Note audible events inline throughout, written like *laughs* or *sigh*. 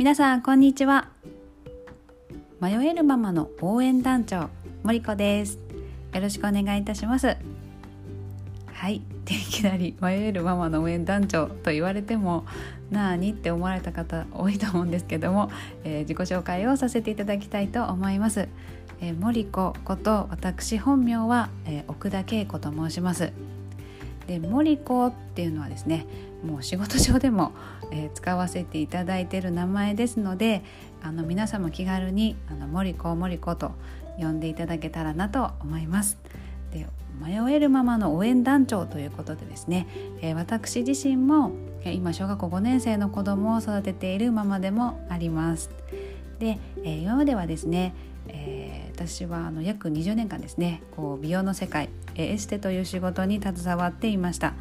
皆さんこんにちは。迷えるママの応援団長森子です。よろしくお願いいたします。はい。いきなり迷えるママの応援団長と言われてもなーにって思われた方多いと思うんですけども、えー、自己紹介をさせていただきたいと思います、えー、森子こと私本名は、えー、奥田恵子と申します。で森子っていうのはですねもう仕事上でも、えー、使わせていただいてる名前ですのであの皆様気軽にあの森子森子と呼んでいただけたらなと思います。で迷えるママの応援団長ということでですね、えー、私自身も今小学校5年生の子供を育てているママでもあります。で、えー、今まではですね、私はあの約20年間ですねこう美容の世界エステという仕事に携わっていました。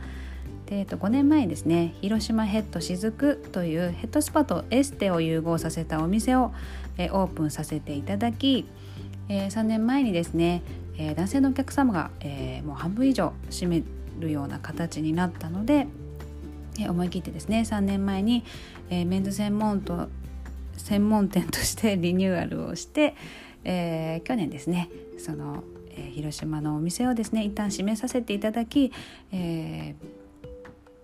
でえっと、5年前にですね広島ヘッドしずくというヘッドスパとエステを融合させたお店を、えオープンさせていただき、え、3年前にですね、え、男性のお客様が、え、もう半分以上占めるような形になったので、え思い切ってですね3年前に、えメンズ専門と専門店としてリニューアルをして、え去年ですねそのえ広島のお店をですね一旦閉めさせていただき、え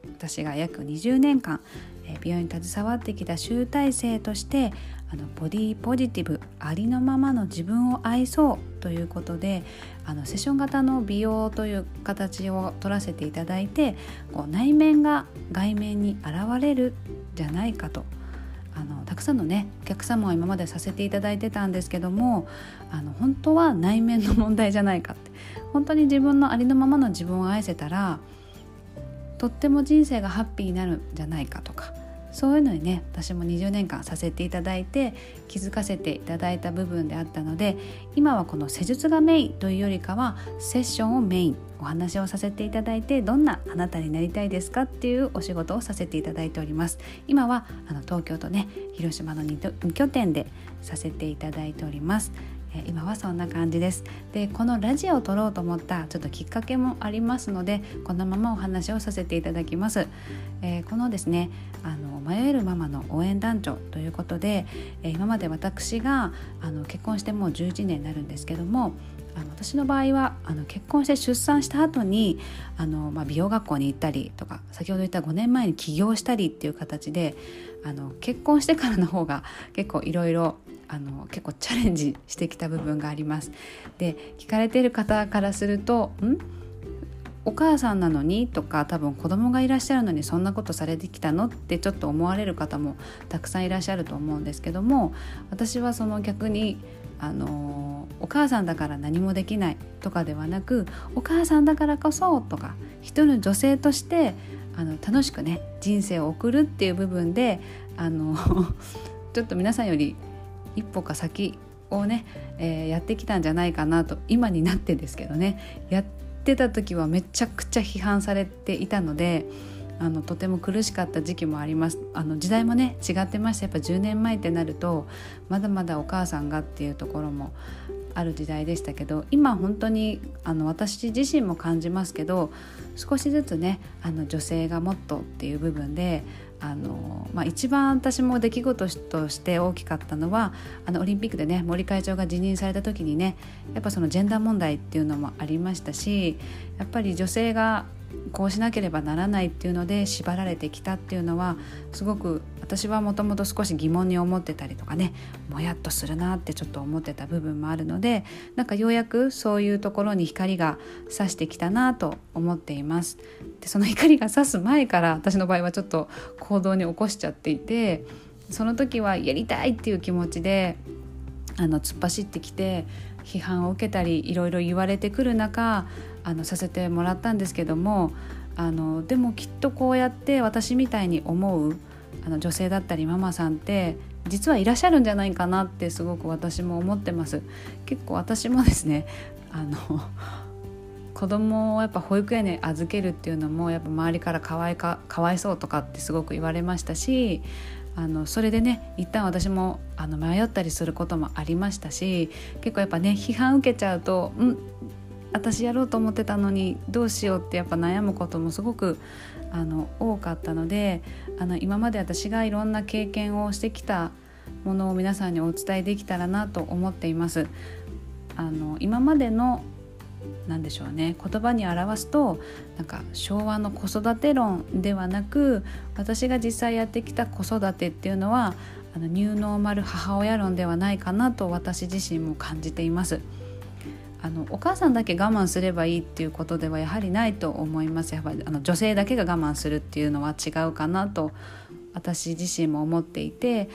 ー、私が約20年間、え美容に携わってきた集大成としてあのボディポジティブありのままの自分を愛そうということであのセッション型の美容という形を取らせていただいてこう内面が外面に現れるじゃないかとあのたくさんのねお客様を今までさせていただいてたんですけどもあの本当は内面の問題じゃないかって。本当に自分のありのままの自分を愛せたらとっても人生がハッピーになるんじゃないかとかそういうのにね私も20年間させていただいて気づかせていただいた部分であったので今はこの施術がメインというよりかはセッションをメインお話をさせていただいてどんなあなたになりたいですかっていうお仕事をさせていただいております。今はあの東京とね広島の 2, 拠点でさせていただいております。今はそんな感じです。でこのラジオを撮ろうと思ったちょっときっかけもありますのでこのままお話をさせていただきます、えー、このですねあの迷えるママの応援団長ということで、えー、今まで私があの結婚してもう11年になるんですけどもあの私の場合はあの結婚して出産した後にあのまあ、美容学校に行ったりとか先ほど言った5年前に起業したりっていう形であの結婚してからの方が結構いろいろあの結構チャレンジしてきた部分があります。で聞かれている方からすると「ん？お母さんなのに?」とか多分子供がいらっしゃるのにそんなことされてきたの？ってちょっと思われる方もたくさんいらっしゃると思うんですけども私はその逆にあのお母さんだから何もできないとかではなくお母さんだからこそとか一人の女性としてあの楽しくね人生を送るっていう部分であの *laughs* ちょっと皆さんより一歩か先をね、えー、やってきたんじゃないかなと今になってですけどねやってた時はめちゃくちゃ批判されていたのであのとても苦しかった時期もあります。あの時代もね違ってました。やっぱ10年前ってなるとまだまだお母さんがっていうところもある時代でしたけど今本当にあの私自身も感じますけど少しずつねあの女性がもっとっていう部分であの、まあ、一番私も出来事として大きかったのはあのオリンピックでね森会長が辞任された時にねやっぱそのジェンダー問題っていうのもありましたしやっぱり女性がこうしなければならないっていうので縛られてきたっていうのはすごく私はもともと少し疑問に思ってたりとかねもやっとするなってちょっと思ってた部分もあるのでなんかようやくそういうところに光が差してきたなと思っています。でその光が差す前から私の場合はちょっと行動に起こしちゃっていてその時はやりたいっていう気持ちであの突っ走ってきて批判を受けたりいろいろ言われてくる中あのさせてもらったんですけどもあのでもきっとこうやって私みたいに思うあの女性だったりママさんって実はいらっしゃるんじゃないかなってすごく私も思ってます。結構私もですねあの子供をやっぱ保育園に預けるっていうのもやっぱ周りからかわいかかわいそうとかってすごく言われましたしあのそれでね一旦私もあの迷ったりすることもありましたし結構やっぱね批判受けちゃうとう「ん私やろうと思ってたのにどうしよう」ってやっぱ悩むこともすごくあの多かったのであの今まで私がいろんな経験をしてきたものを皆さんにお伝えできたらなと思っています。あの今までの何でしょうね言葉に表すとなんか昭和の子育て論ではなく私が実際やってきた子育てっていうのはあのニューノーマル母親論ではないかなと私自身も感じています。あのお母さんだけ我慢すればいいっていうことではやはりないと思います。やっぱりあの女性だけが我慢するっていうのは違うかなと私自身も思っていて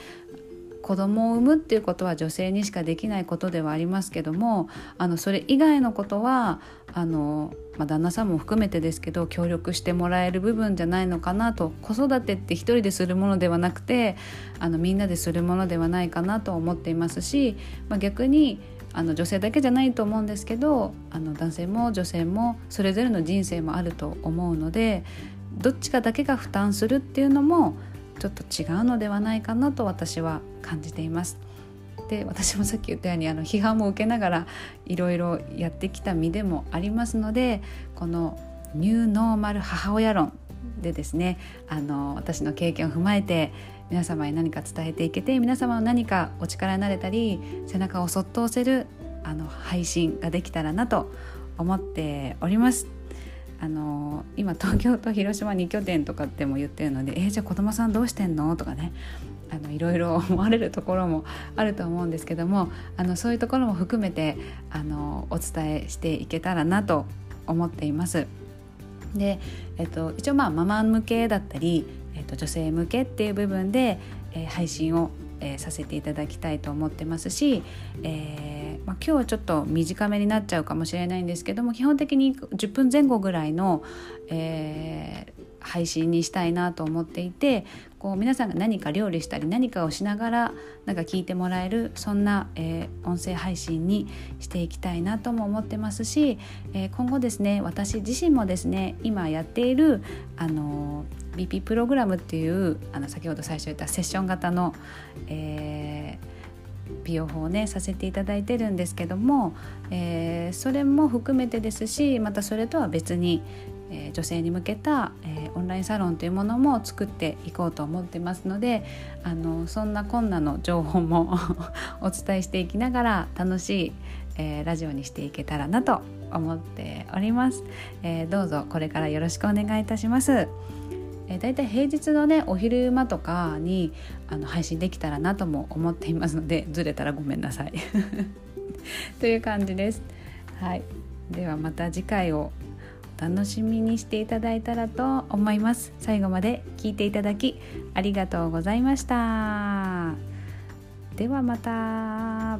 子供を産むっていうことは女性にしかできないことではありますけどもあのそれ以外のことはあの、まあ、旦那さんも含めてですけど協力してもらえる部分じゃないのかなと子育てって一人でするものではなくてあのみんなでするものではないかなと思っていますし、まあ、逆にあの女性だけじゃないと思うんですけどあの男性も女性もそれぞれの人生もあると思うのでどっちかだけが負担するっていうのもちょっと違うのではないかなと私は感じています。で私もさっき言ったようにあの批判も受けながらいろいろやってきた身でもありますのでこのニューノーマル母親論でですねあの私の経験を踏まえて皆様に何か伝えていけて皆様の何かお力になれたり背中をそっと押せるあの配信ができたらなと思っております。あの今東京と広島2拠点とかっても言ってるので「えー、じゃあ子供さんどうしてんの?」とかねあのいろいろ思われるところもあると思うんですけどもあのそういうところも含めてあのお伝えしていけたらなと思っています。で、えっと、一応まあママ向けだったり、えっと、女性向けっていう部分で、えー、配信を、えー、させていただきたいと思ってますし、えーまあ、今日はちょっと短めになっちゃうかもしれないんですけども基本的に10分前後ぐらいの、えー、配信にしたいなと思っていてこう皆さんが何か料理したり何かをしながらなんか聞いてもらえるそんな、えー、音声配信にしていきたいなとも思ってますし、えー、今後ですね私自身もですね今やっているあの BP プログラムっていうあの先ほど最初言ったセッション型の、えー美容法をねさせていただいてるんですけども、えー、それも含めてですしまたそれとは別に、えー、女性に向けた、えー、オンラインサロンというものも作っていこうと思ってますのであのそんなこんなの情報も *laughs* お伝えしていきながら楽しい、えラジオにしていけたらなと思っております、えどうぞこれからよろしくお願いいたします。えー、だいたい平日のねお昼間とかにあの配信できたらなとも思っていますのでずれたらごめんなさい。*laughs* という感じです。はい、ではまた次回を楽しみにしていただいたらと思います。最後まで聞いていただきありがとうございました。ではまた。